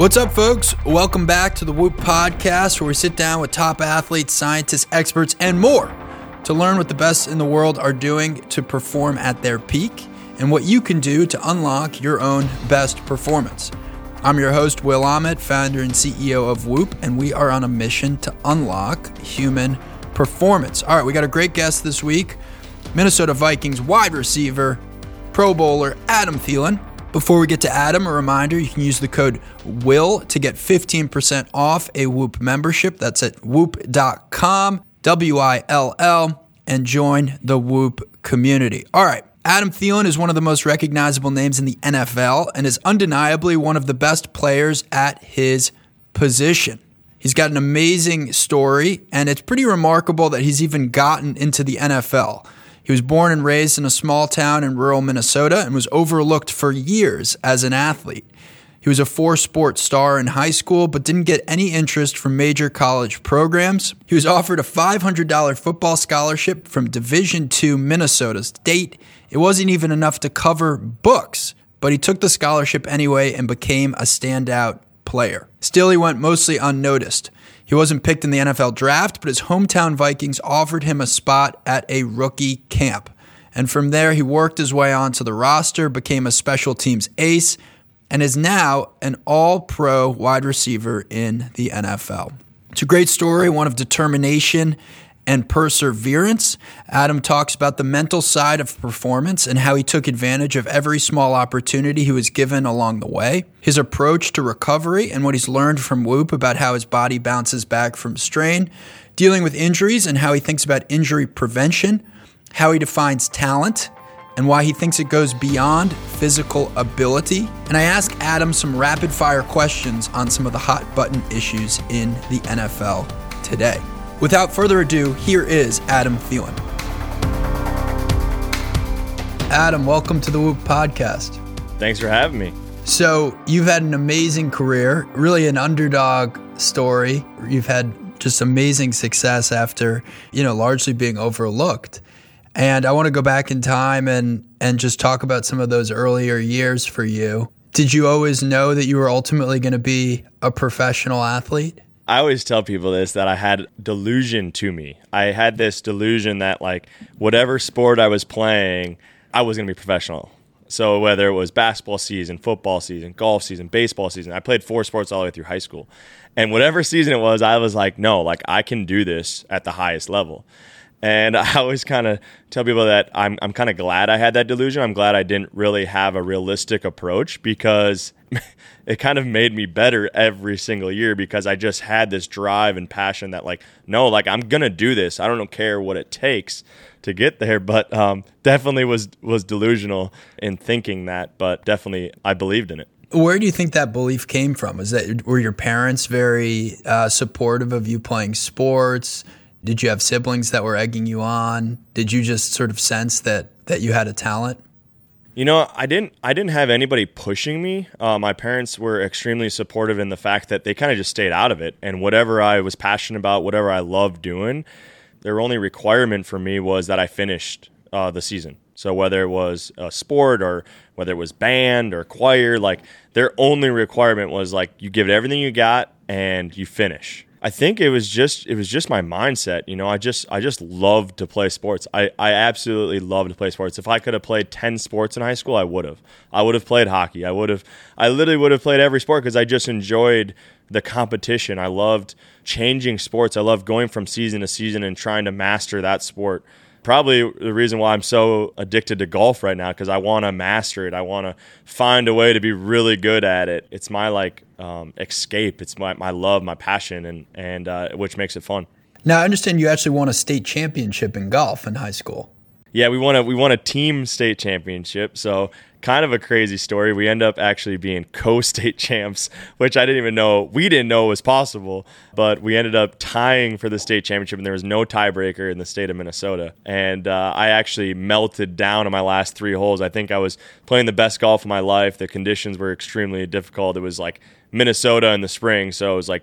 What's up, folks? Welcome back to the Whoop Podcast, where we sit down with top athletes, scientists, experts, and more to learn what the best in the world are doing to perform at their peak and what you can do to unlock your own best performance. I'm your host, Will Ahmed, founder and CEO of Whoop, and we are on a mission to unlock human performance. All right, we got a great guest this week Minnesota Vikings wide receiver, Pro Bowler Adam Thielen. Before we get to Adam, a reminder you can use the code WILL to get 15% off a Whoop membership. That's at whoop.com, W I L L, and join the Whoop community. All right. Adam Thielen is one of the most recognizable names in the NFL and is undeniably one of the best players at his position. He's got an amazing story, and it's pretty remarkable that he's even gotten into the NFL. He was born and raised in a small town in rural Minnesota and was overlooked for years as an athlete. He was a four sport star in high school, but didn't get any interest from major college programs. He was offered a $500 football scholarship from Division II Minnesota State. It wasn't even enough to cover books, but he took the scholarship anyway and became a standout player. Still, he went mostly unnoticed. He wasn't picked in the NFL draft, but his hometown Vikings offered him a spot at a rookie camp. And from there, he worked his way onto the roster, became a special teams ace, and is now an all pro wide receiver in the NFL. It's a great story, one of determination and perseverance. Adam talks about the mental side of performance and how he took advantage of every small opportunity he was given along the way, his approach to recovery, and what he's learned from Whoop about how his body bounces back from strain, dealing with injuries and how he thinks about injury prevention, how he defines talent, and why he thinks it goes beyond physical ability. And I ask Adam some rapid fire questions on some of the hot button issues in the NFL today. Without further ado, here is Adam Thielen. Adam, welcome to the Whoop Podcast. Thanks for having me. So, you've had an amazing career, really an underdog story. You've had just amazing success after, you know, largely being overlooked. And I want to go back in time and and just talk about some of those earlier years for you. Did you always know that you were ultimately going to be a professional athlete? I always tell people this that I had delusion to me. I had this delusion that like whatever sport I was playing, I was going to be professional. So whether it was basketball season, football season, golf season, baseball season, I played four sports all the way through high school. And whatever season it was, I was like, no, like I can do this at the highest level. And I always kind of tell people that I'm, I'm kind of glad I had that delusion. I'm glad I didn't really have a realistic approach because it kind of made me better every single year because I just had this drive and passion that like no like I'm gonna do this. I don't care what it takes to get there. But um, definitely was was delusional in thinking that but definitely I believed in it. Where do you think that belief came from? Was that were your parents very uh, supportive of you playing sports did you have siblings that were egging you on did you just sort of sense that that you had a talent you know, I didn't. I didn't have anybody pushing me. Uh, my parents were extremely supportive in the fact that they kind of just stayed out of it, and whatever I was passionate about, whatever I loved doing, their only requirement for me was that I finished uh, the season. So whether it was a sport or whether it was band or choir, like their only requirement was like you give it everything you got and you finish. I think it was just it was just my mindset. You know, I just I just loved to play sports. I, I absolutely loved to play sports. If I could have played ten sports in high school, I would have. I would have played hockey. I would have. I literally would have played every sport because I just enjoyed the competition. I loved changing sports. I loved going from season to season and trying to master that sport probably the reason why I'm so addicted to golf right now because I want to master it. I want to find a way to be really good at it. It's my like um, escape. It's my, my love, my passion, and and uh, which makes it fun. Now I understand you actually won a state championship in golf in high school. Yeah, we won a we won a team state championship. So kind of a crazy story. We end up actually being co-state champs, which I didn't even know we didn't know was possible. But we ended up tying for the state championship, and there was no tiebreaker in the state of Minnesota. And uh, I actually melted down on my last three holes. I think I was playing the best golf of my life. The conditions were extremely difficult. It was like Minnesota in the spring, so it was like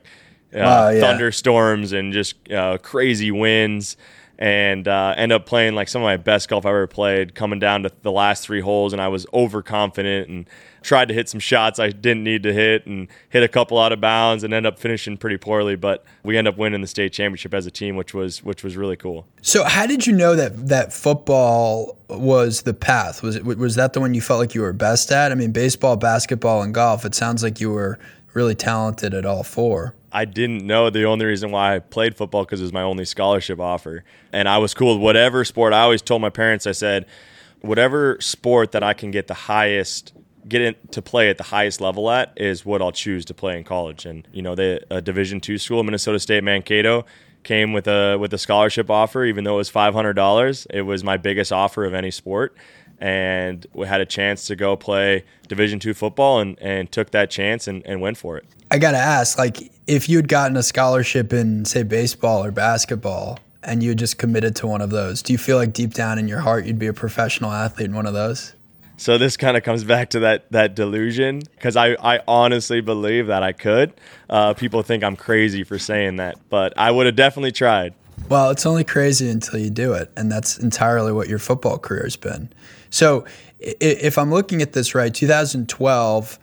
uh, yeah. thunderstorms and just uh, crazy winds and uh, end up playing like some of my best golf I've ever played, coming down to the last three holes, and I was overconfident and tried to hit some shots I didn't need to hit and hit a couple out of bounds and end up finishing pretty poorly. But we end up winning the state championship as a team, which was which was really cool. So, how did you know that that football was the path? Was it was that the one you felt like you were best at? I mean, baseball, basketball, and golf. It sounds like you were really talented at all four. I didn't know the only reason why I played football because it was my only scholarship offer. And I was cool with whatever sport. I always told my parents, I said, whatever sport that I can get the highest get in, to play at the highest level at is what I'll choose to play in college. And you know, the a Division two school, Minnesota State Mankato, came with a with a scholarship offer. Even though it was five hundred dollars, it was my biggest offer of any sport. And we had a chance to go play Division two football, and, and took that chance and, and went for it. I got to ask, like, if you had gotten a scholarship in, say, baseball or basketball, and you just committed to one of those, do you feel like deep down in your heart you'd be a professional athlete in one of those? So this kind of comes back to that that delusion because I, I honestly believe that I could. Uh, people think I'm crazy for saying that, but I would have definitely tried. Well, it's only crazy until you do it, and that's entirely what your football career has been. So, if I'm looking at this right, 2012,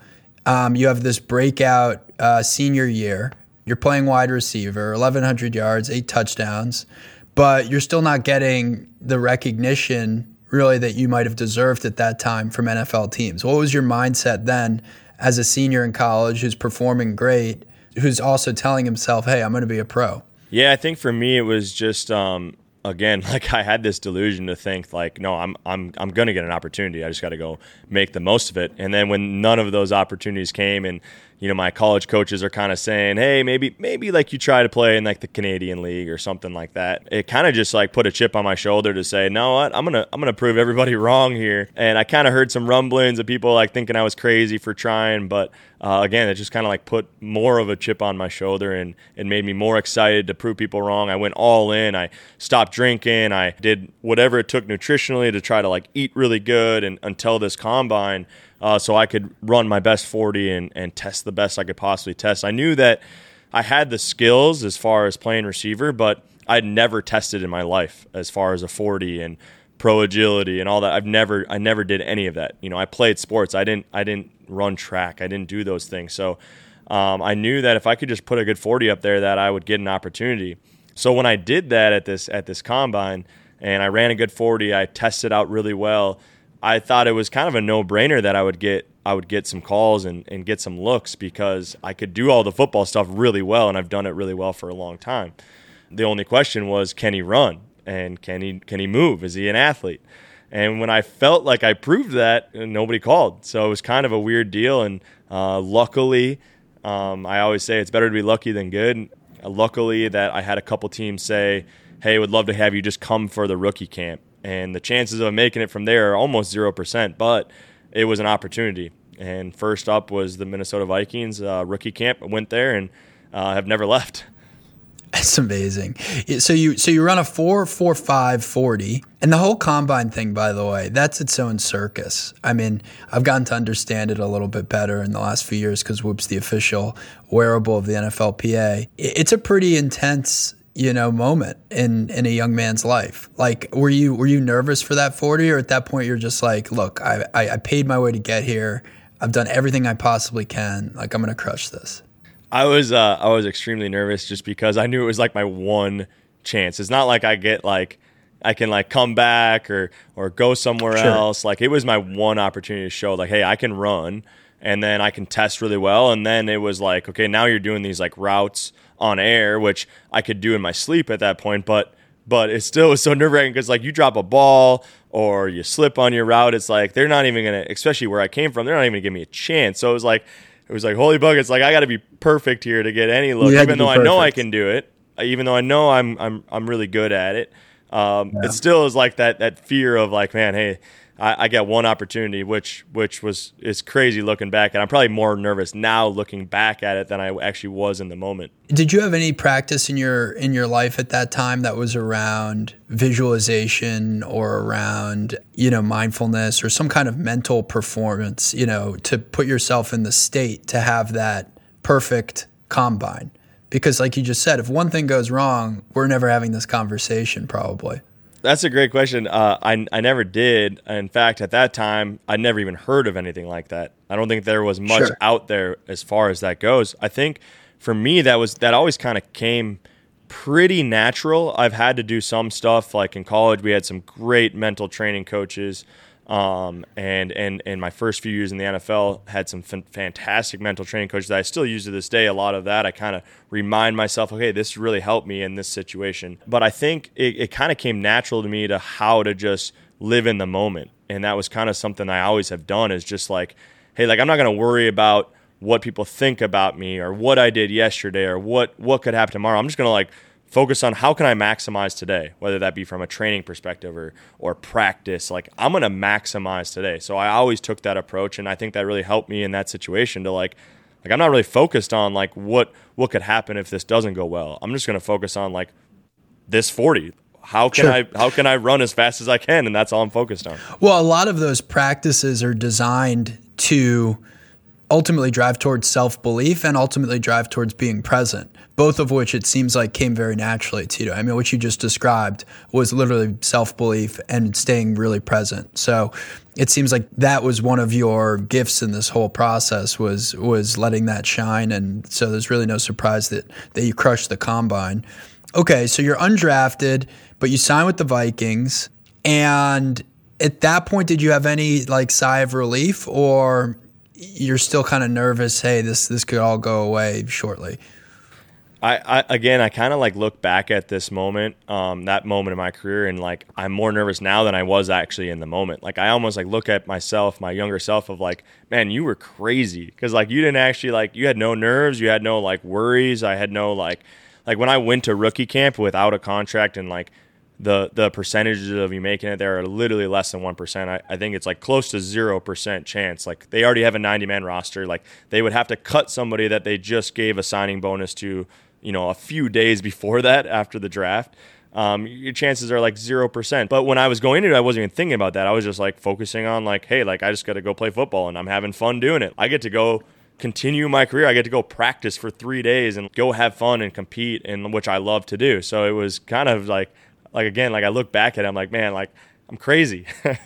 um, you have this breakout uh, senior year. You're playing wide receiver, 1,100 yards, eight touchdowns, but you're still not getting the recognition really that you might have deserved at that time from NFL teams. What was your mindset then as a senior in college who's performing great, who's also telling himself, hey, I'm going to be a pro? Yeah, I think for me, it was just, um, again, like I had this delusion to think like, no, I'm I'm I'm to get an opportunity. I just got to go make the most of it. And then when none of those opportunities came, and you know my college coaches are kind of saying, hey, maybe maybe like you try to play in like the Canadian League or something like that. It kind of just like put a chip on my shoulder to say, no, what I'm gonna I'm gonna prove everybody wrong here. And I kind of heard some rumblings of people like thinking I was crazy for trying, but uh, again, it just kind of like put more of a chip on my shoulder and it made me more excited to prove people wrong. I went all in. I stopped drinking. I did whatever it took nutritionally to try to like eat really good and until this combine uh, so I could run my best 40 and, and test the best I could possibly test. I knew that I had the skills as far as playing receiver, but I'd never tested in my life as far as a 40 and pro agility and all that. I've never I never did any of that. You know, I played sports. I didn't I didn't run track. I didn't do those things. So um, I knew that if I could just put a good 40 up there, that I would get an opportunity. So when I did that at this at this combine and I ran a good 40, I tested out really well. I thought it was kind of a no brainer that I would get I would get some calls and, and get some looks because I could do all the football stuff really well and I've done it really well for a long time. The only question was can he run and can he can he move? Is he an athlete? And when I felt like I proved that, nobody called. So it was kind of a weird deal. And uh, luckily, um, I always say it's better to be lucky than good. luckily, that I had a couple teams say, "Hey, would love to have you just come for the rookie camp." And the chances of making it from there are almost zero percent. But it was an opportunity, and first up was the Minnesota Vikings uh, rookie camp. I went there and uh, have never left. That's amazing. So you so you run a four four five forty, and the whole combine thing, by the way, that's its own circus. I mean, I've gotten to understand it a little bit better in the last few years because Whoop's the official wearable of the NFLPA. It's a pretty intense you know moment in in a young man's life like were you were you nervous for that 40 or at that point you're just like look i i, I paid my way to get here i've done everything i possibly can like i'm gonna crush this i was uh i was extremely nervous just because i knew it was like my one chance it's not like i get like I can like come back or or go somewhere sure. else. Like it was my one opportunity to show like, hey, I can run and then I can test really well. And then it was like, okay, now you're doing these like routes on air, which I could do in my sleep at that point, but but it still was so nerve wracking because like you drop a ball or you slip on your route, it's like they're not even gonna, especially where I came from, they're not even gonna give me a chance. So it was like it was like holy bug, it's like I got to be perfect here to get any look, even though I know I can do it, even though I know I'm I'm I'm really good at it. Um, yeah. It still is like that that fear of like, man, hey, I, I got one opportunity, which which was is crazy looking back, and I'm probably more nervous now looking back at it than I actually was in the moment. Did you have any practice in your in your life at that time that was around visualization or around you know mindfulness or some kind of mental performance? You know, to put yourself in the state to have that perfect combine Because, like you just said, if one thing goes wrong, we're never having this conversation, probably. That's a great question. Uh, I, I never did. In fact, at that time, I never even heard of anything like that. I don't think there was much sure. out there as far as that goes. I think for me, that was that always kind of came pretty natural. I've had to do some stuff like in college. We had some great mental training coaches. Um, and and and my first few years in the NFL had some f- fantastic mental training coaches that I still use to this day. A lot of that I kind of remind myself, okay, this really helped me in this situation. But I think it, it kind of came natural to me to how to just live in the moment, and that was kind of something I always have done. Is just like, hey, like I'm not going to worry about what people think about me or what I did yesterday or what what could happen tomorrow. I'm just going to like focus on how can I maximize today, whether that be from a training perspective or or practice. Like I'm gonna maximize today. So I always took that approach, and I think that really helped me in that situation to like like I'm not really focused on like what what could happen if this doesn't go well. I'm just gonna focus on like this 40. How can sure. I how can I run as fast as I can, and that's all I'm focused on. Well, a lot of those practices are designed to ultimately drive towards self belief and ultimately drive towards being present, both of which it seems like came very naturally to you. I mean, what you just described was literally self belief and staying really present. So it seems like that was one of your gifts in this whole process was was letting that shine and so there's really no surprise that that you crushed the combine. Okay, so you're undrafted, but you sign with the Vikings and at that point did you have any like sigh of relief or you're still kind of nervous. Hey, this this could all go away shortly. I, I again, I kind of like look back at this moment, um, that moment in my career, and like I'm more nervous now than I was actually in the moment. Like I almost like look at myself, my younger self, of like, man, you were crazy because like you didn't actually like you had no nerves, you had no like worries. I had no like like when I went to rookie camp without a contract and like the the percentages of you making it there are literally less than one percent. I, I think it's like close to zero percent chance. Like they already have a ninety man roster. Like they would have to cut somebody that they just gave a signing bonus to, you know, a few days before that after the draft. Um, your chances are like zero percent. But when I was going into it, I wasn't even thinking about that. I was just like focusing on like, hey, like I just got to go play football and I'm having fun doing it. I get to go continue my career. I get to go practice for three days and go have fun and compete, in which I love to do. So it was kind of like like again, like I look back at it, I'm like, man, like I'm crazy.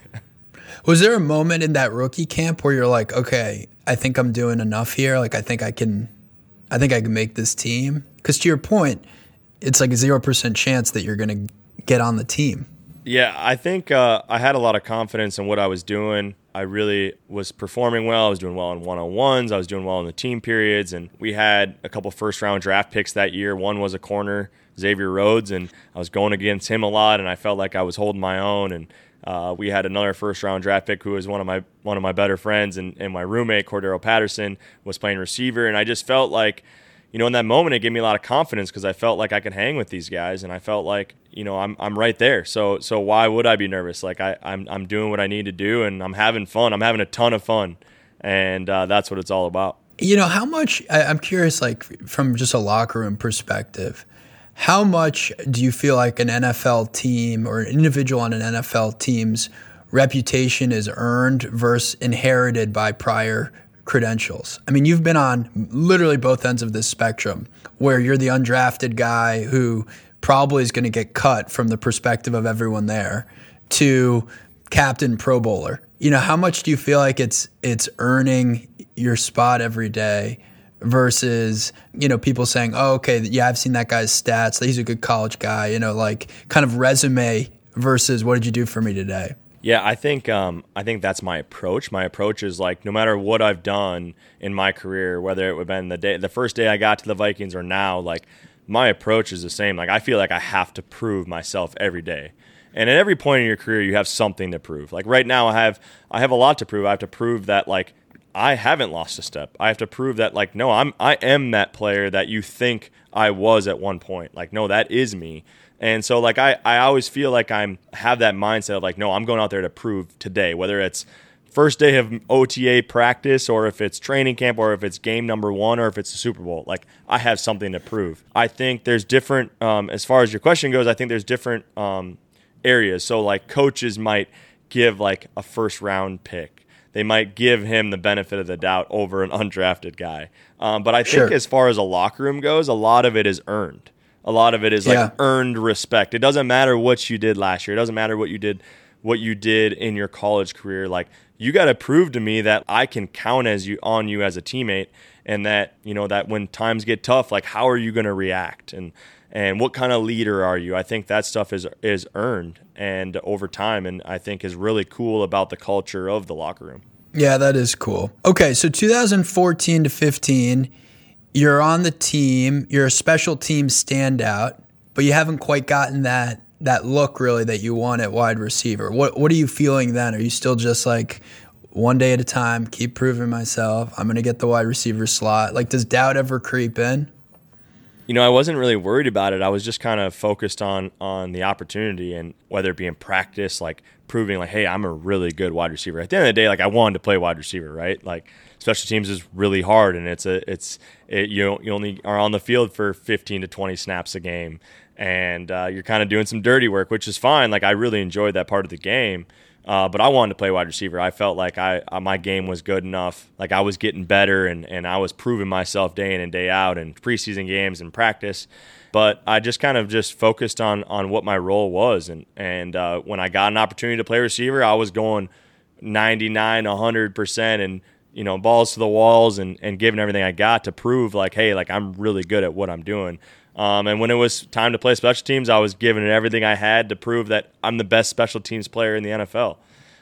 Was there a moment in that rookie camp where you're like, okay, I think I'm doing enough here. Like I think I can, I think I can make this team. Because to your point, it's like a zero percent chance that you're going to get on the team. Yeah, I think uh, I had a lot of confidence in what I was doing. I really was performing well. I was doing well in one on ones. I was doing well in the team periods. And we had a couple first round draft picks that year. One was a corner Xavier Rhodes, and I was going against him a lot, and I felt like I was holding my own. And uh, we had another first round draft pick who was one of my one of my better friends, and, and my roommate Cordarrelle Patterson was playing receiver, and I just felt like. You know, in that moment, it gave me a lot of confidence because I felt like I could hang with these guys, and I felt like, you know, I'm, I'm right there. So so why would I be nervous? Like I I'm I'm doing what I need to do, and I'm having fun. I'm having a ton of fun, and uh, that's what it's all about. You know, how much I, I'm curious, like from just a locker room perspective how much do you feel like an NFL team or an individual on an NFL team's reputation is earned versus inherited by prior credentials? I mean, you've been on literally both ends of this spectrum where you're the undrafted guy who probably is going to get cut from the perspective of everyone there to captain pro bowler. You know, how much do you feel like it's it's earning your spot every day versus you know people saying oh okay yeah i've seen that guy's stats. He's a good college guy you know like kind of resume versus what did you do for me today? Yeah i think um, i think that's my approach. My approach is like no matter what i've done in my career whether it would have been the day the first day i got to the vikings or now like my approach is the same. Like i feel like i have to prove myself every day. And at every point in your career you have something to prove. Like right now i have i have a lot to prove. I have to prove that like I haven't lost a step. I have to prove that like no, I'm I am that player that you think I was at one point. Like no, that is me. And so like I I always feel like I'm have that mindset of like no, I'm going out there to prove today whether it's first day of OTA practice or if it's training camp or if it's game number 1 or if it's the Super Bowl. Like I have something to prove. I think there's different um, as far as your question goes, I think there's different um, areas. So like coaches might give like a first round pick they might give him the benefit of the doubt over an undrafted guy. Um, but I think Sure. as far as a locker room goes, a lot of it is earned. A lot of it is like Yeah. earned respect. It doesn't matter what you did last year. It doesn't matter what you did what you did in your college career. Like you got to prove to me that I can count as you on you as a teammate and that, you know, that when times get tough, like how are you going to react and and what kind of leader are you? I think that stuff is is earned and over time and I think is really cool about the culture of the locker room. Yeah, that is cool. Okay, so 2014 to 15, you're on the team, you're a special team standout, but you haven't quite gotten that that look really that you want at wide receiver. What what are you feeling then? Are you still just like one day at a time, keep proving myself. I'm going to get the wide receiver slot. Like does doubt ever creep in? You know, I wasn't really worried about it. I was just kind of focused on on the opportunity and whether it be in practice, like proving like, hey, I'm a really good wide receiver. At the end of the day, like I wanted to play wide receiver, right? Like special teams is really hard, and it's a it's it, you you only are on the field for 15 to 20 snaps a game, and uh, you're kind of doing some dirty work, which is fine. Like I really enjoyed that part of the game. Uh, but I wanted to play wide receiver. I felt like I uh, my game was good enough. Like I was getting better, and, and I was proving myself day in and day out in preseason games and practice. But I just kind of just focused on on what my role was, and and uh, when I got an opportunity to play receiver, I was going 99, 100 percent, and you know balls to the walls, and and giving everything I got to prove like, hey, like I'm really good at what I'm doing. Um, and when it was time to play special teams, I was giving it everything I had to prove that I'm the best special teams player in the NFL.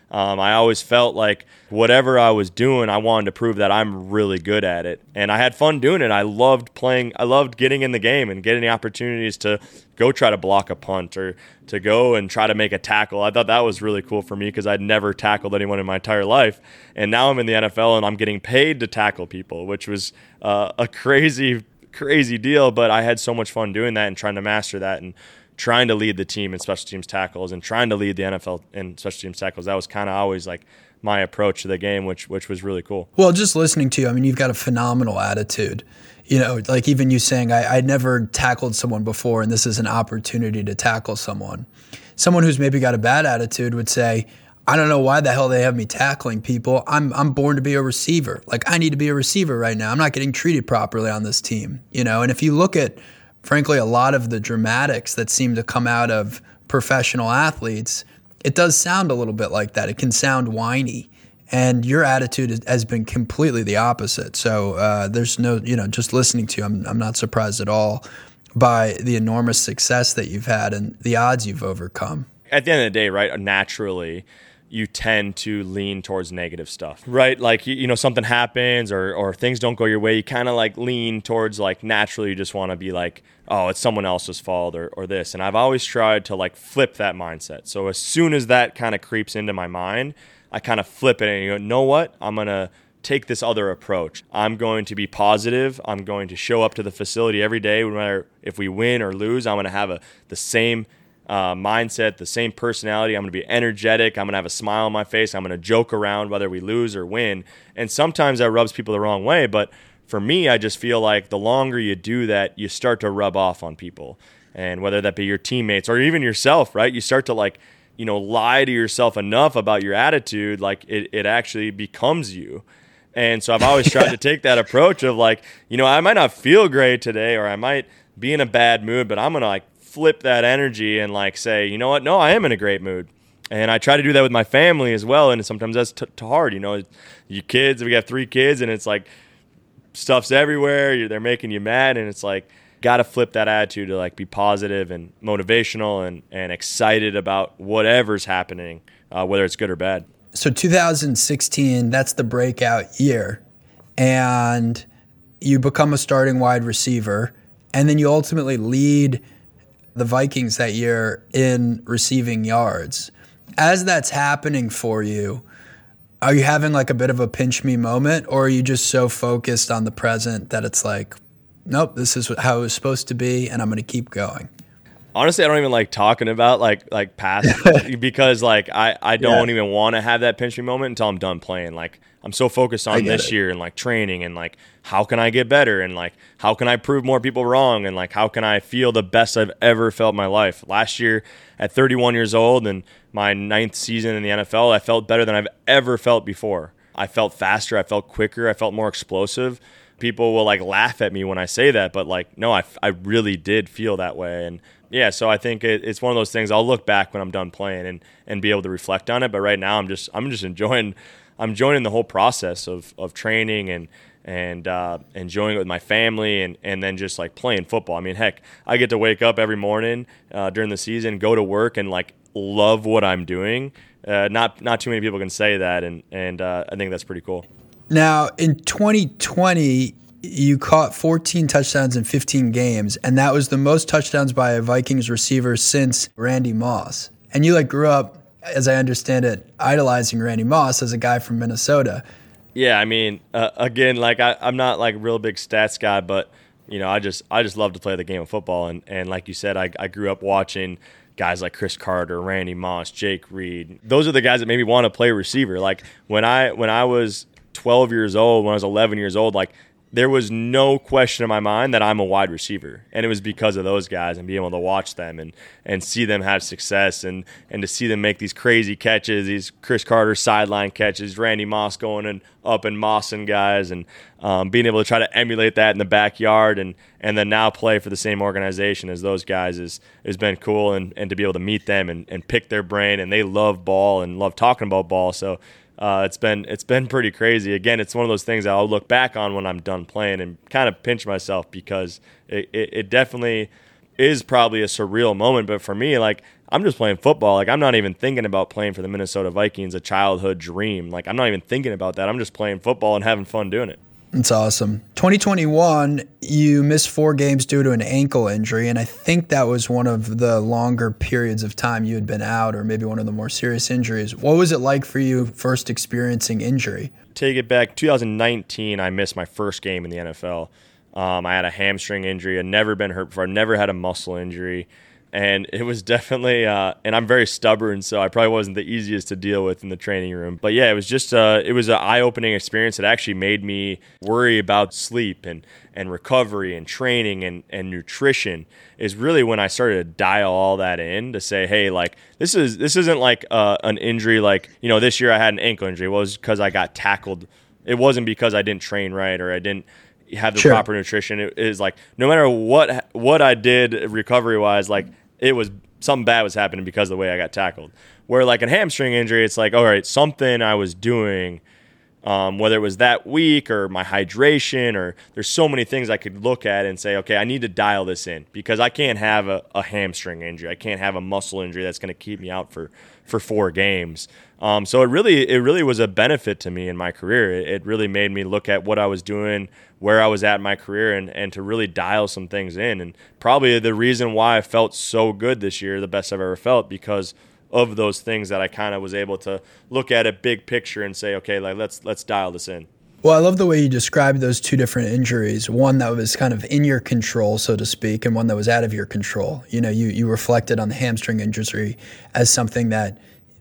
Um, I always felt like whatever I was doing, I wanted to prove that I'm really good at it, and I had fun doing it. I loved playing. I loved getting in the game and getting the opportunities to go try to block a punt or to go and try to make a tackle. I thought that was really cool for me because I'd never tackled anyone in my entire life, and now I'm in the NFL and I'm getting paid to tackle people, which was uh, a crazy crazy deal, but I had so much fun doing that and trying to master that and trying to lead the team in special teams tackles and trying to lead the NFL in special teams tackles. That was kind of always like my approach to the game, which which was really cool. Well, just listening to you, I mean, you've got a phenomenal attitude. You know, like even you saying, I, I never tackled someone before, and this is an opportunity to tackle someone. Someone who's maybe got a bad attitude would say, I don't know why the hell they have me tackling people. I'm I'm born to be a receiver. Like I need to be a receiver right now. I'm not getting treated properly on this team, you know. And if you look at frankly a lot of the dramatics that seem to come out of professional athletes, it does sound a little bit like that. It can sound whiny. And your attitude has been completely the opposite. So uh, there's no, you know, just listening to you, I'm, I'm not surprised at all by the enormous success that you've had and the odds you've overcome. At the end of the day, right, naturally you tend to lean towards negative stuff, right? Like you, know something happens or or things don't go your way, you kind of like lean towards like naturally you just want to be like, oh, it's someone else's fault or or this. And I've always tried to like flip that mindset. So as soon as that kind of creeps into my mind, I kind of flip it and you go, know what? I'm gonna take this other approach. I'm going to be positive. I'm going to show up to the facility every day, no matter if we win or lose. I'm going to have a the same uh, mindset, the same personality. I'm going to be energetic. I'm going to have a smile on my face. I'm going to joke around whether we lose or win. And sometimes that rubs people the wrong way, but for me, I just feel like the longer you do that, you start to rub off on people. And whether that be your teammates or even yourself, right? You start to like, you know, lie to yourself enough about your attitude, like it, it actually becomes you. And so I've always tried to take that approach of like, you know, I might not feel great today or I might be in a bad mood, but I'm going to like flip that energy and like say, you know what? No, I am in a great mood. And I try to do that with my family as well. And sometimes that's t- hard. You know, you kids, we got three kids and it's like stuff's everywhere. You're, they're making you mad. And it's like, got to flip that attitude to like be positive and motivational and, and excited about whatever's happening, uh, whether it's good or bad. So 2016, that's the breakout year. And you become a starting wide receiver. And then you ultimately lead the Vikings that year in receiving yards. As that's happening for you, are you having like a bit of a pinch me moment, or are you just so focused on the present that it's like, nope, this is how it was supposed to be, and I'm going to keep going? Honestly i don't even like talking about like like past because like i i don't Yeah. even want to have that pinch me moment until i'm done playing like i'm so focused on this it. year and like training and like how can i get better and like how can i prove more people wrong and like how can i feel the best i've ever felt in my life last year at 31 years old and my ninth season in the nfl i felt better than i've ever felt before I felt faster, I felt quicker, I felt more explosive. People will like laugh at me when I say that, but like, no, I, I really did feel that way. And yeah, so I think it, it's one of those things I'll look back when I'm done playing and, and be able to reflect on it. But right now I'm just, I'm just enjoying, I'm enjoying the whole process of, of training and, and uh, enjoying it with my family and, and then just like playing football. I mean, heck, I get to wake up every morning uh, during the season, go to work, and like love what I'm doing. Uh, not not too many people can say that, and and uh, I think that's pretty cool. Now in 2020, you caught 14 touchdowns in 15 games, and that was the most touchdowns by a Vikings receiver since Randy Moss. And you like grew up, as I understand it, idolizing Randy Moss as a guy from Minnesota. Yeah, I mean, uh, again, like I, I'm not like a real big stats guy, but you know, I just I just love to play the game of football, and and like you said, I, I grew up watching guys like Cris Carter, Randy Moss, Jake Reed. Those are the guys that made me want to play receiver. Like when I when I was 12 years old, when I was 11 years old, like there was no question in my mind that I'm a wide receiver. And it was because of those guys and being able to watch them and, and see them have success and, and to see them make these crazy catches, these Cris Carter sideline catches, Randy Moss going and up and mossing guys and um, being able to try to emulate that in the backyard and, and then now play for the same organization as those guys is has been cool and, and to be able to meet them and, and pick their brain and they love ball and love talking about ball. So uh, it's been it's been pretty crazy. Again, it's one of those things I'll look back on when I'm done playing and kind of pinch myself because it, it, it definitely is probably a surreal moment. But for me, like I'm just playing football. Like I'm not even thinking about playing for the Minnesota Vikings, a childhood dream. Like I'm not even thinking about that. I'm just playing football and having fun doing it. It's awesome. 2021, you missed four games due to an ankle injury, and I think that was one of the longer periods of time you had been out, or maybe one of the more serious injuries. What was it like for you first experiencing injury? Take it back 2019, I missed my first game in the NFL. Um, I had a hamstring injury. I'd never been hurt before. I never had a muscle injury and it was definitely uh, and i'm very stubborn so i probably wasn't the easiest to deal with in the training room. But yeah it was just uh, it was an eye-opening experience that actually made me worry about sleep and and recovery and training and, and nutrition is really when i started to dial all that in to say hey like this is this isn't like uh, an injury like you know this year i had an ankle injury. It was because i got tackled. It wasn't because i didn't train right or i didn't have the sure. proper nutrition. It is like no matter what what I did recovery wise, like it was something bad was happening because of the way I got tackled. Where like a hamstring injury, it's like all right, something I was doing, um, whether it was that week or my hydration or there's so many things I could look at and say, okay, I need to dial this in because I can't have a, a hamstring injury. I can't have a muscle injury that's going to keep me out for for four games. Um, so it really it really was a benefit to me in my career. It, it, really made me look at what I was doing, where I was at in my career, and and to really dial some things in. And probably the reason why I felt so good this year, the best I've ever felt, because of those things that I kind of was able to look at a big picture and say, okay, like let's let's dial this in. Well, I love the way you described those two different injuries. One that was kind of in your control, so to speak, and one that was out of your control. You know, you you reflected on the hamstring injury as something that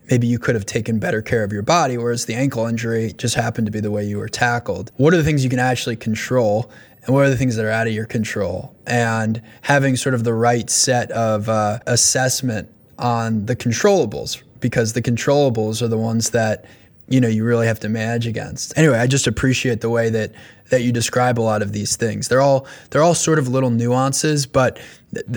maybe you could have taken better care of your body, whereas the ankle injury just happened to be the way you were tackled. What are the things you can actually control? And what are the things that are out of your control? And having sort of the right set of uh, assessment on the controllables, because the controllables are the ones that you know you really have to manage against. Anyway, I just appreciate the way that that you describe a lot of these things. They're all they're all sort of little nuances, but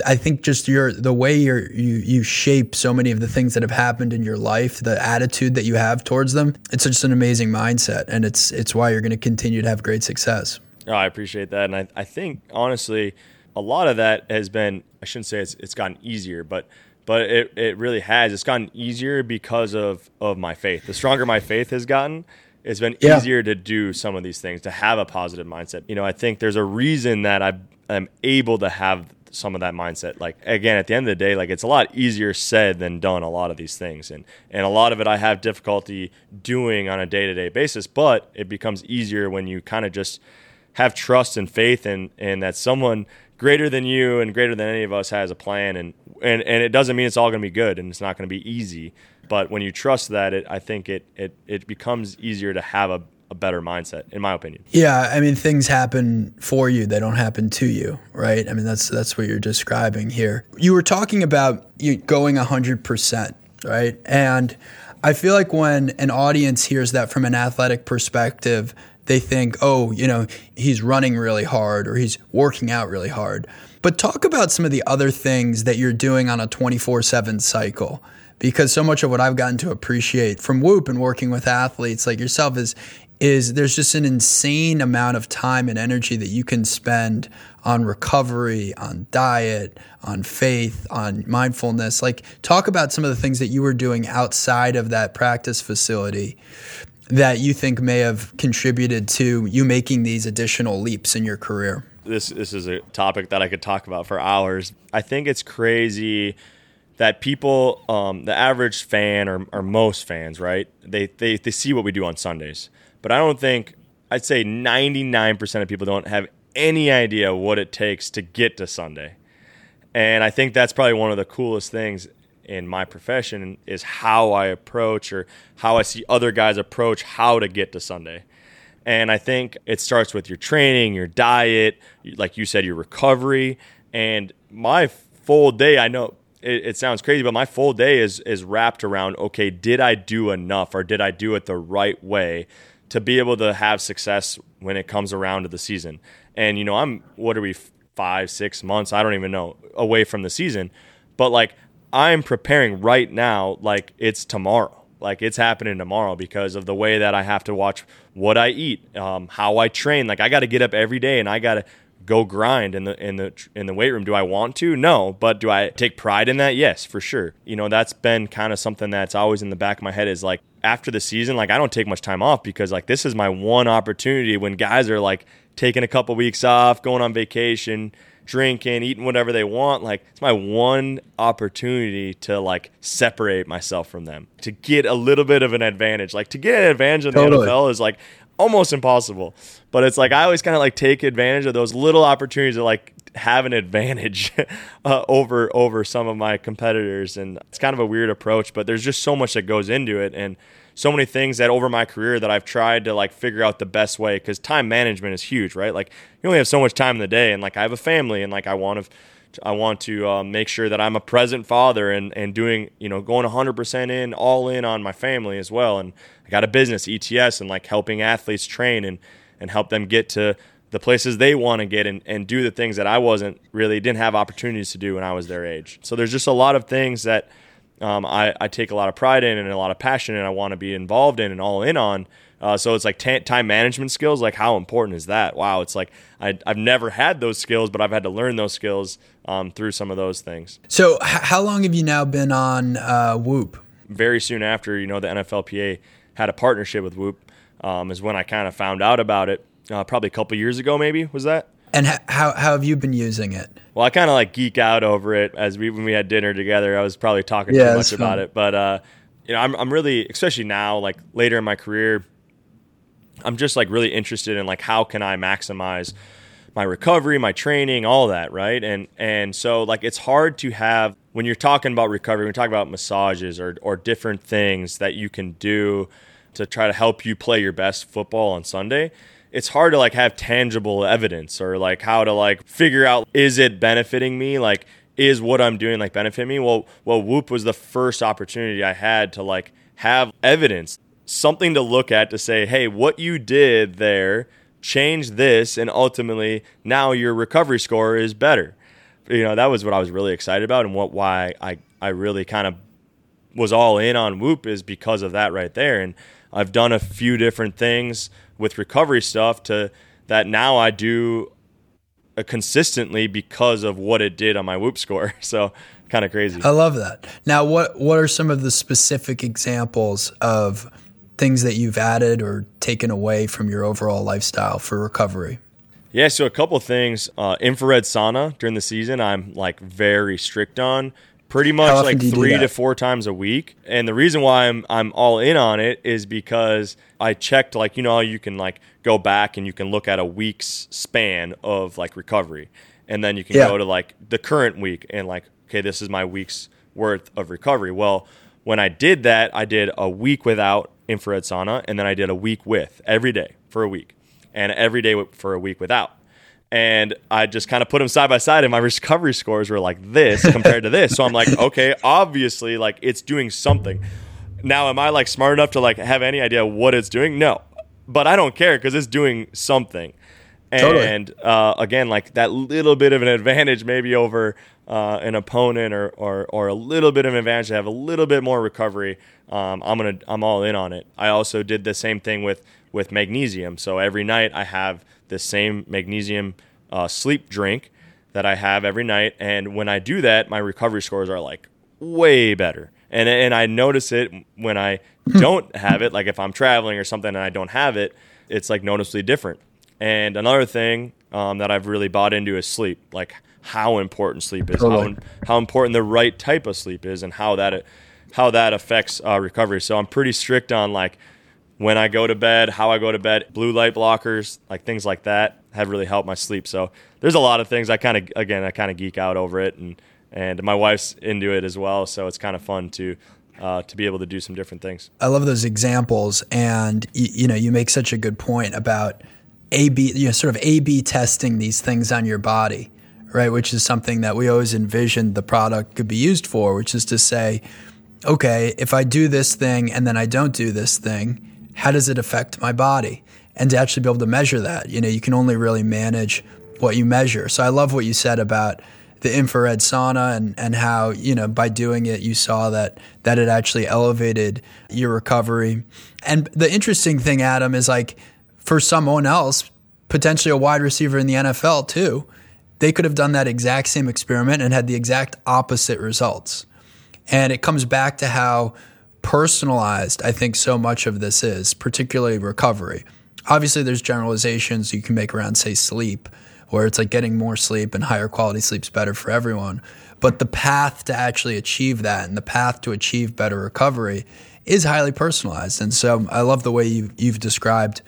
I think just your the way you you you shape so many of the things that have happened in your life, the attitude that you have towards them, it's just an amazing mindset, and it's it's why you're going to continue to have great success. Oh, I appreciate that, and I I think honestly, a lot of that has been I shouldn't say it's it's gotten easier, but but it, it really has. It's gotten easier because of, of my faith. The stronger my faith has gotten, it's been yeah. easier to do some of these things, to have a positive mindset. You know, I think there's a reason that I am able to have some of that mindset. Like again, at the end of the day, like it's a lot easier said than done. A lot of these things, and and a lot of it I have difficulty doing on a day to day basis. But it becomes easier when you kind of just have trust and faith in and that someone greater than you and greater than any of us has a plan and and, and it doesn't mean it's all going to be good and it's not going to be easy but when you trust that it i think it it, it becomes easier to have a, a better mindset in my opinion. Yeah i mean things happen for you they don't happen to you right? I mean that's that's what you're describing here. You were talking about you going 100% right? And I feel like when an audience hears that from an athletic perspective, they think, oh, you know, he's running really hard or he's working out really hard. But talk about some of the other things that you're doing on a 24 7 cycle. Because so much of what I've gotten to appreciate from Whoop and working with athletes like yourself is is there's just an insane amount of time and energy that you can spend on recovery, on diet, on faith, on mindfulness. Like, talk about some of the things that you were doing outside of that practice facility that you think may have contributed to you making these additional leaps in your career. This this is a topic that I could talk about for hours. I think it's crazy that people, um, the average fan or, or most fans, right? They, they they see what we do on Sundays, but I don't think I'd say 99% of people don't have any idea what it takes to get to Sunday. And I think that's probably one of the coolest things in my profession is how I approach or how I see other guys approach how to get to Sunday. And I think it starts with your training, your diet, like you said, your recovery. And my full day, I know it, it, sounds crazy, but my full day is is wrapped around okay, did I do enough or did I do it the right way to be able to have success when it comes around to the season? And you know, I'm what are we five, six months? I don't even know away from the season, but like I'm preparing right now, like it's tomorrow. Like it's happening tomorrow because of the way that I have to watch what I eat, um, how I train. Like I got to get up every day and I got to go grind in the in the in the weight room. Do I want to? No, but do I take pride in that? Yes, for sure. You know, that's been kind of something that's always in the back of my head is like after the season, like I don't take much time off because like this is my one opportunity when guys are like taking a couple weeks off, going on vacation, drinking, eating whatever they want. Like it's my one opportunity to like separate myself from them, to get a little bit of an advantage. Like to get an advantage in totally. the NFL is like almost impossible. But it's like I always kind of like take advantage of those little opportunities to like have an advantage uh, over over some of my competitors, and it's kind of a weird approach. But there's just so much that goes into it, and so many things that over my career that I've tried to like figure out the best way because time management is huge, right? Like you only have so much time in the day, and like I have a family, and like I want to. I want to um, make sure that I'm a present father and, and doing, you know, going 100% in, all in on my family as well. And I got a business, ETS, and like helping athletes train and, and help them get to the places they want to get and, and do the things that I wasn't really, didn't have opportunities to do when I was their age. So there's just a lot of things that um, I, I, take a lot of pride in and a lot of passion and I want to be involved in and all in on. Uh, so it's like t- time management skills. Like how important is that? Wow, it's like I, have never had those skills, but I've had to learn those skills um, through some of those things. So h- how long have you now been on uh, Whoop? Very soon after, you know, the NFLPA had a partnership with Whoop, um, is when I kind of found out about it. Uh, probably a couple years ago, maybe was that? And how, how have you been using it? Well, I kind of like geek out over it as we when we had dinner together. I was probably talking yeah, too much about fun. it, but uh, you know, I'm I'm really especially now like later in my career, I'm just like really interested in like how can I maximize my recovery, my training, all that, right? And and so like it's hard to have when you're talking about recovery, when you talk about massages or or different things that you can do to try to help you play your best football on Sunday it's hard to like have tangible evidence or like how to like figure out is it benefiting me? Like is what i'm doing like benefit me? Well well whoop was the first opportunity i had to like have evidence something to look at to say hey what you did there changed this and ultimately now your recovery score is better. You know that was what i was really excited about and what why i i really kind of was all in on whoop is because of that right there and i've done a few different things with recovery stuff to that now I do uh, consistently because of what it did on my whoop score. So kind of crazy. I love that. Now, what what are some of the specific examples of things that you've added or taken away from your overall lifestyle for recovery? Yeah, so a couple things. Uh, infrared sauna during the season, I'm like very strict on pretty much like three to four times a week. And the reason why I'm I'm all in on it is because I checked like you know how you can like go back and you can look at a week's span of like recovery, and then you can yeah. go to like the current week and like okay this is my week's worth of recovery. Well, when I did that, I did a week without infrared sauna, and then I did a week with every day for a week, and every day for a week without and I just kind of put them side by side, and my recovery scores were like this compared to this. So I'm like, okay, obviously, like it's doing something. Now, am I like smart enough to like have any idea what it's doing? No, but I don't care because it's doing something. Totally. And uh, again, like that little bit of an advantage maybe over uh, an opponent or, or or a little bit of an advantage to have a little bit more recovery. Um, I'm gonna I'm all in on it. I also did the same thing with with magnesium. So every night I have the same magnesium uh, sleep drink that I have every night, and when I do that, my recovery scores are like way better. And and I notice it when I don't have it, like if I'm traveling or something and I don't have it, it's like noticeably different. And another thing um, that I've really bought into is sleep, like how important sleep is, Totally. how, how important the right type of sleep is, and how that how that affects uh, recovery. So I'm pretty strict on like when I go to bed, how I go to bed, blue light blockers, like things like that have really helped my sleep. So there's a lot of things I kind of again I kind of geek out over it, and and my wife's into it as well. So it's kind of fun to uh, to be able to do some different things. I love those examples, and you, you know, you make such a good point about A B, you know, sort of A B testing these things on your body, right? Which is something that we always envisioned the product could be used for, which is to say, okay, if I do this thing and then I don't do this thing, how does it affect my body? And to actually be able to measure that, you know, you can only really manage what you measure. So I love what you said about the infrared sauna and, and how, you know, by doing it, you saw that, that it actually elevated your recovery. And the interesting thing, Adam, is like for someone else, potentially a wide receiver in the NFL too, they could have done that exact same experiment and had the exact opposite results. And it comes back to how personalized I think so much of this is, particularly recovery. Obviously, there's generalizations you can make around, say, sleep, where it's like getting more sleep and higher quality sleep's better for everyone. But the path to actually achieve that and the path to achieve better recovery is highly personalized. And so I love the way you, you've described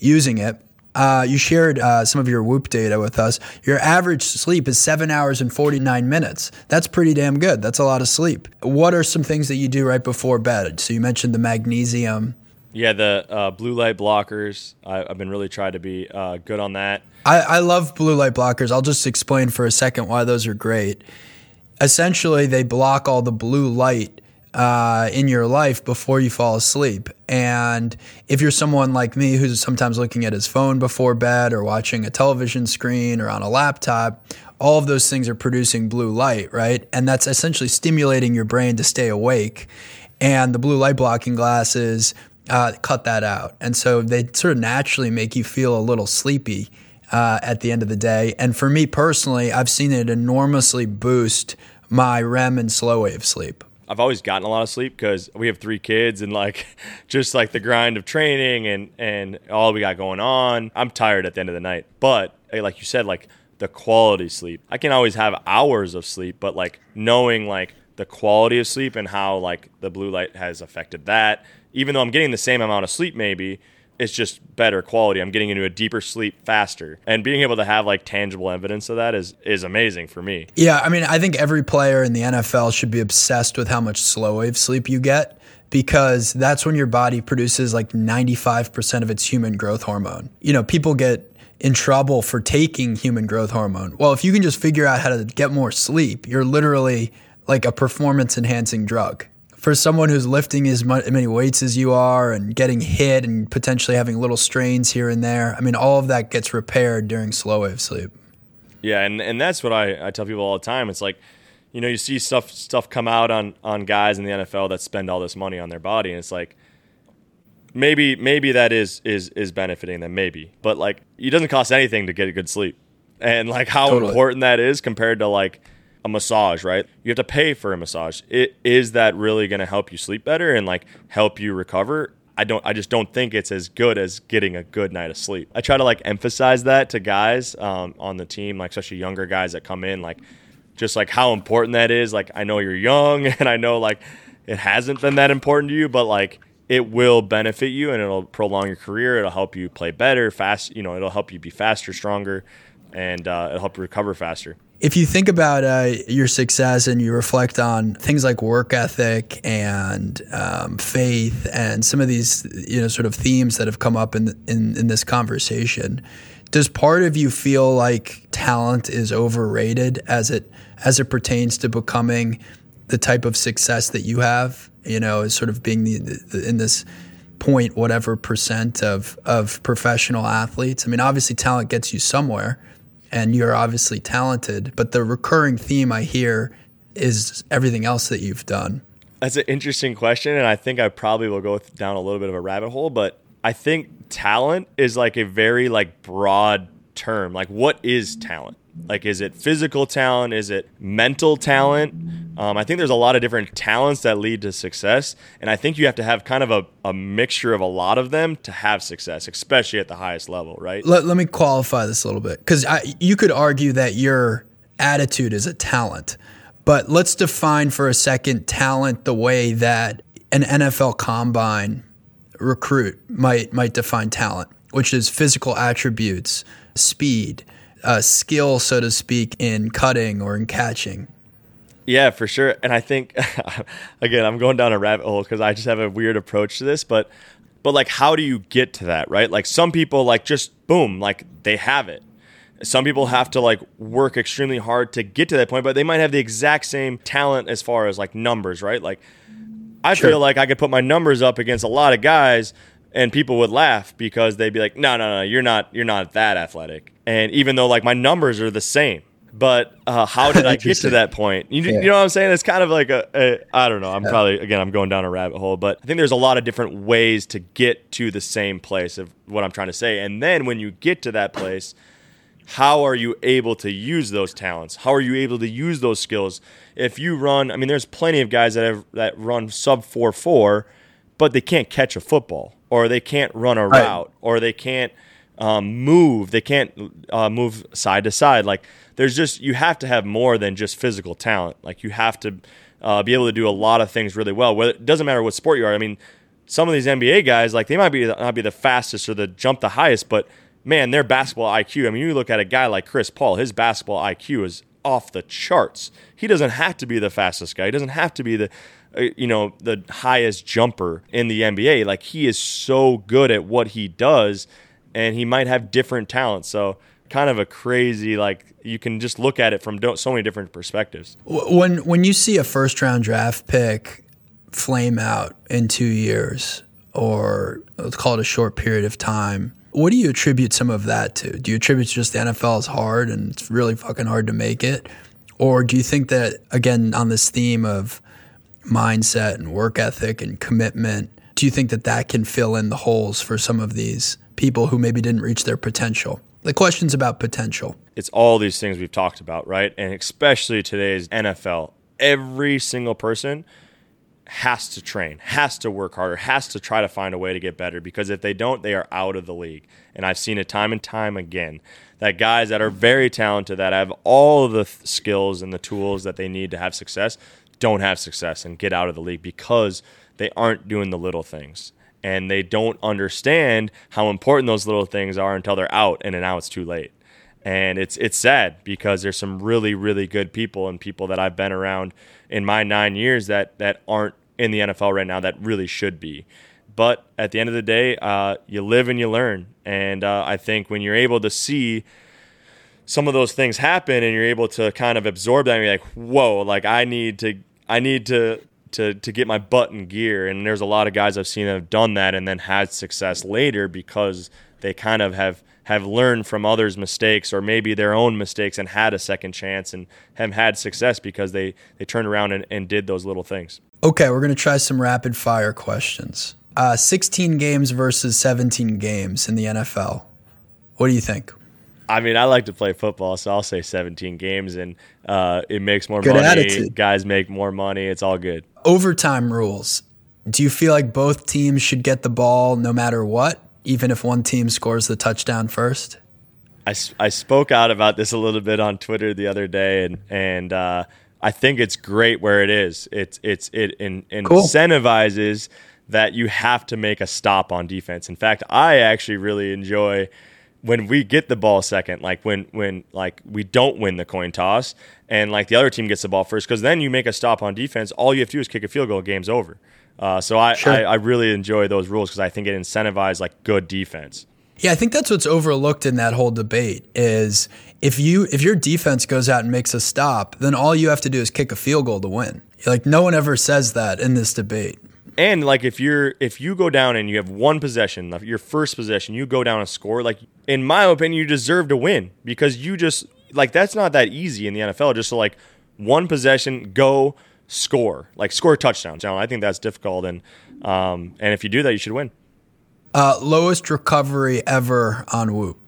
using it. Uh, you shared uh, some of your Whoop data with us. Your average sleep is seven hours and 49 minutes. That's pretty damn good. That's a lot of sleep. What are some things that you do right before bed? So you mentioned the magnesium. Yeah, the uh, blue light blockers. I, I've been really trying to be uh, good on that. I, I love blue light blockers. I'll just explain for a second why those are great. Essentially, they block all the blue light uh, in your life before you fall asleep. And if you're someone like me who's sometimes looking at his phone before bed or watching a television screen or on a laptop, all of those things are producing blue light, right? And that's essentially stimulating your brain to stay awake. And the blue light blocking glasses uh, cut that out. And so they sort of naturally make you feel a little sleepy uh, at the end of the day. And for me personally, I've seen it enormously boost my REM and slow wave sleep. I've always gotten a lot of sleep because we have three kids and like just like the grind of training and and all we got going on. I'm tired at the end of the night, but eh, like you said, like the quality sleep. I can always have hours of sleep, but like knowing like the quality of sleep and how like the blue light has affected that, even though I'm getting the same amount of sleep, maybe it's just better quality. I'm getting into a deeper sleep faster, and being able to have like tangible evidence of that is is amazing for me. Yeah, I mean, I think every player in the NFL should be obsessed with how much slow wave sleep you get because that's when your body produces like 95% of its human growth hormone. You know, people get in trouble for taking human growth hormone. Well, if you can just figure out how to get more sleep, you're literally like a performance enhancing drug. For someone who's lifting as many weights as you are and getting hit and potentially having little strains here and there, I mean, all of that gets repaired during slow wave sleep. Yeah, and, and that's what I, I tell people all the time. It's like, you know, you see stuff stuff come out on on guys in the NFL that spend all this money on their body, and it's like maybe maybe that is is is benefiting them, maybe, but like it doesn't cost anything to get a good sleep, and like how Totally. important that is compared to like a massage, right? You have to pay for a massage. It is that really going to help you sleep better and like help you recover? I don't I just don't think it's as good as getting a good night of sleep. I try to like emphasize that to guys um, on the team, like especially younger guys that come in, like just like how important that is. Like I know you're young and I know like it hasn't been that important to you, but like it will benefit you and it'll prolong your career. It'll help you play better, fast. You know, it'll help you be faster, stronger, and uh, it'll help you recover faster. If you think about uh, your success and you reflect on things like work ethic and um, faith and some of these, you know, sort of themes that have come up in, in in this conversation, does part of you feel like talent is overrated as it as it pertains to becoming the type of success that you have, you know, as sort of being the, the, in this point whatever percent of of professional athletes. I mean, obviously talent gets you somewhere and you're obviously talented, but the recurring theme I hear is everything else that you've done. That's an interesting question and I think I probably will go down a little bit of a rabbit hole, but I think talent is like a very like broad term. Like what is talent? Like, is it physical talent? Is it mental talent? Um, I think there's a lot of different talents that lead to success. And I think you have to have kind of a, a mixture of a lot of them to have success, especially at the highest level, right? Let, let me qualify this a little bit because you could argue that your attitude is a talent. But let's define for a second talent the way that an NFL combine recruit might might define talent, which is physical attributes, speed, uh, skill, so to speak, in cutting or in catching. Yeah, for sure. And I think again, I'm going down a rabbit hole because I just have a weird approach to this, but but like how do you get to that, right? Like some people like just boom, like they have it. Some people have to like work extremely hard to get to that point, but they might have the exact same talent as far as like numbers, right? Like I sure. feel like I could put my numbers up against a lot of guys and people would laugh because they'd be like, "No, no, no, you're not you're not that athletic." And even though like my numbers are the same, but uh, how did I get to that point? You, yeah. you, know what I'm saying? It's kind of like a, a I don't know. I'm yeah. probably again I'm going down a rabbit hole, but I think there's a lot of different ways to get to the same place of what I'm trying to say. And then when you get to that place, how are you able to use those talents? How are you able to use those skills? If you run, I mean, there's plenty of guys that have that run sub four four, but they can't catch a football, or they can't run a right. route, or they can't um, move. They can't uh, move side to side. Like there's just you have to have more than just physical talent. Like you have to uh, be able to do a lot of things really well. Whether, it doesn't matter what sport you are. I mean, some of these NBA guys like they might be not be the fastest or the jump the highest, but man, their basketball IQ. I mean, you look at a guy like Chris Paul. His basketball IQ is off the charts. He doesn't have to be the fastest guy. He doesn't have to be the uh, you know the highest jumper in the NBA. Like he is so good at what he does and he might have different talents. So kind of a crazy like you can just look at it from so many different perspectives. When when you see a first round draft pick flame out in 2 years or let's call it a short period of time, what do you attribute some of that to? Do you attribute to just the NFL is hard and it's really fucking hard to make it? Or do you think that again on this theme of mindset and work ethic and commitment, do you think that that can fill in the holes for some of these people who maybe didn't reach their potential. The question's about potential. It's all these things we've talked about, right? And especially today's NFL. Every single person has to train, has to work harder, has to try to find a way to get better because if they don't, they are out of the league. And I've seen it time and time again that guys that are very talented, that have all of the th- skills and the tools that they need to have success, don't have success and get out of the league because they aren't doing the little things and they don't understand how important those little things are until they're out and now it's too late. And it's it's sad because there's some really really good people and people that I've been around in my 9 years that that aren't in the NFL right now that really should be. But at the end of the day uh, you live and you learn. And uh, I think when you're able to see some of those things happen and you're able to kind of absorb that and be like whoa like I need to I need to to to get my butt in gear. And there's a lot of guys I've seen that have done that and then had success later because they kind of have have learned from others' mistakes or maybe their own mistakes and had a second chance and have had success because they they turned around and, and did those little things. Okay, we're gonna try some rapid fire questions. Uh, 16 games versus 17 games in the NFL. What do you think? I mean, I like to play football, so I'll say 17 games, and uh, it makes more good money. Attitude. Guys make more money. It's all good. Overtime rules. Do you feel like both teams should get the ball no matter what, even if one team scores the touchdown first? I, I spoke out about this a little bit on Twitter the other day, and and uh, I think it's great where it is. It's it's it in, incentivizes cool. that you have to make a stop on defense. In fact, I actually really enjoy when we get the ball second, like when when like we don't win the coin toss and like the other team gets the ball first, because then you make a stop on defense. All you have to do is kick a field goal, game's over. Uh, so I, sure. I, I really enjoy those rules because I think it incentivizes like good defense. Yeah, I think that's what's overlooked in that whole debate is if you if your defense goes out and makes a stop, then all you have to do is kick a field goal to win. Like no one ever says that in this debate. And like if you're if you go down and you have one possession, your first possession, you go down and score, like in my opinion, you deserve to win because you just like that's not that easy in the NFL. Just to like one possession, go score, like score touchdowns. Now I think that's difficult, and um, and if you do that, you should win. Uh, lowest recovery ever on Whoop.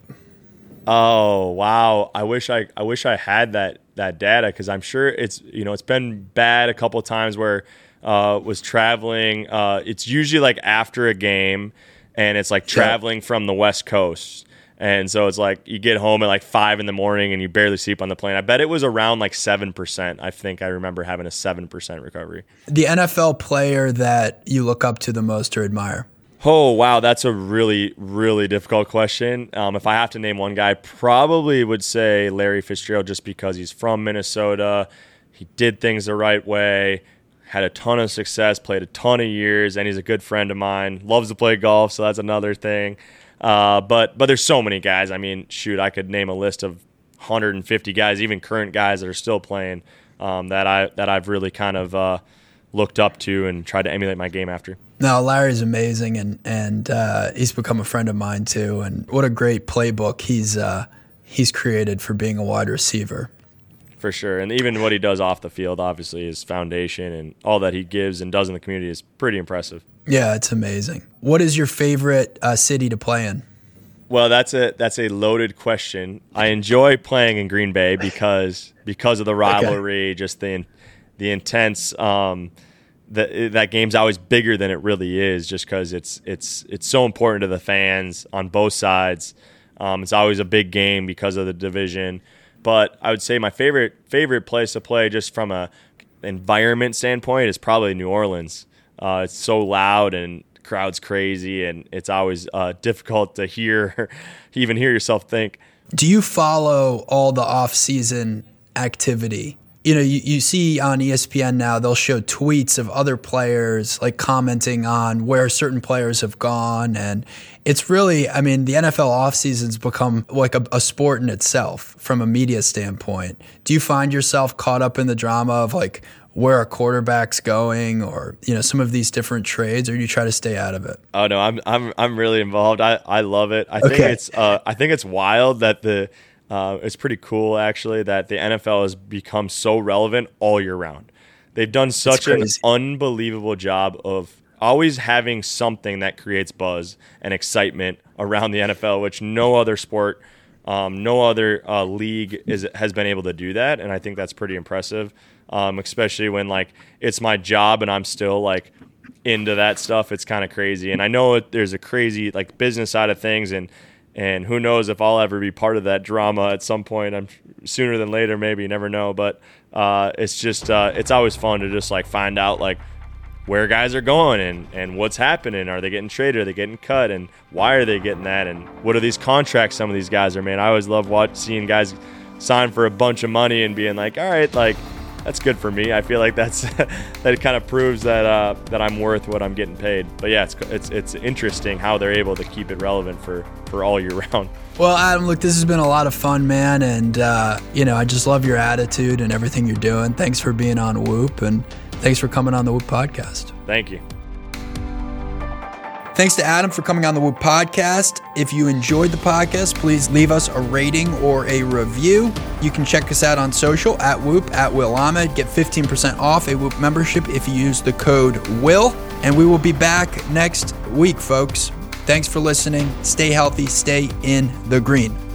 Oh wow! I wish I I wish I had that that data because I'm sure it's you know it's been bad a couple times where uh, was traveling. Uh, it's usually like after a game, and it's like traveling yeah. from the West Coast. And so it's like you get home at like five in the morning and you barely sleep on the plane. I bet it was around like 7%. I think I remember having a 7% recovery. The NFL player that you look up to the most or admire? Oh, wow. That's a really, really difficult question. Um, if I have to name one guy, probably would say Larry Fitzgerald just because he's from Minnesota. He did things the right way had a ton of success, played a ton of years, and he's a good friend of mine. Loves to play golf, so that's another thing. Uh, but but there's so many guys. I mean, shoot, I could name a list of 150 guys, even current guys that are still playing um, that I that I've really kind of uh, looked up to and tried to emulate my game after. No, Larry's amazing, and and uh, he's become a friend of mine too. And what a great playbook he's uh, he's created for being a wide receiver for sure. And even what he does off the field, obviously, his foundation and all that he gives and does in the community is pretty impressive. Yeah, it's amazing. What is your favorite uh, city to play in? Well, that's a that's a loaded question. I enjoy playing in Green Bay because because of the rivalry, okay. just the the intense. Um, that that game's always bigger than it really is, just because it's it's it's so important to the fans on both sides. Um, it's always a big game because of the division. But I would say my favorite favorite place to play, just from a environment standpoint, is probably New Orleans. Uh, it's so loud and crowd's crazy, and it's always uh, difficult to hear, even hear yourself think. Do you follow all the off season activity you know, you, you see on ESPN now, they'll show tweets of other players like commenting on where certain players have gone. And it's really, I mean, the NFL offseason's become like a, a sport in itself from a media standpoint. Do you find yourself caught up in the drama of like where a quarterback's going or, you know, some of these different trades or do you try to stay out of it? Oh, no, I'm, I'm, I'm really involved. I, I love it. I okay. think it's, uh, I think it's wild that the, uh, it's pretty cool actually that the NFL has become so relevant all year round. They've done such an unbelievable job of always having something that creates buzz and excitement around the NFL, which no other sport, um, no other uh, league is has been able to do that, and I think that's pretty impressive. Um, especially when like it's my job and I'm still like into that stuff. It's kind of crazy, and I know there's a crazy like business side of things and and who knows if I'll ever be part of that drama at some point. I'm sooner than later, maybe. You never know. But uh, it's just uh, it's always fun to just like find out like where guys are going and and what's happening. Are they getting traded? Are they getting cut? And why are they getting that? And what are these contracts some of these guys are Man, I always love watching seeing guys sign for a bunch of money and being like, all right, like that's good for me. I feel like that's that kind of proves that uh, that I'm worth what I'm getting paid. But yeah, it's it's it's interesting how they're able to keep it relevant for for all year round. Well, Adam, look, this has been a lot of fun, man, and uh, you know I just love your attitude and everything you're doing. Thanks for being on Whoop, and thanks for coming on the Whoop podcast. Thank you. Thanks to Adam for coming on the Whoop podcast. If you enjoyed the podcast, please leave us a rating or a review. You can check us out on social at Whoop at Will Ahmed. Get 15% off a Whoop membership if you use the code WILL. And we will be back next week, folks. Thanks for listening. Stay healthy, stay in the green.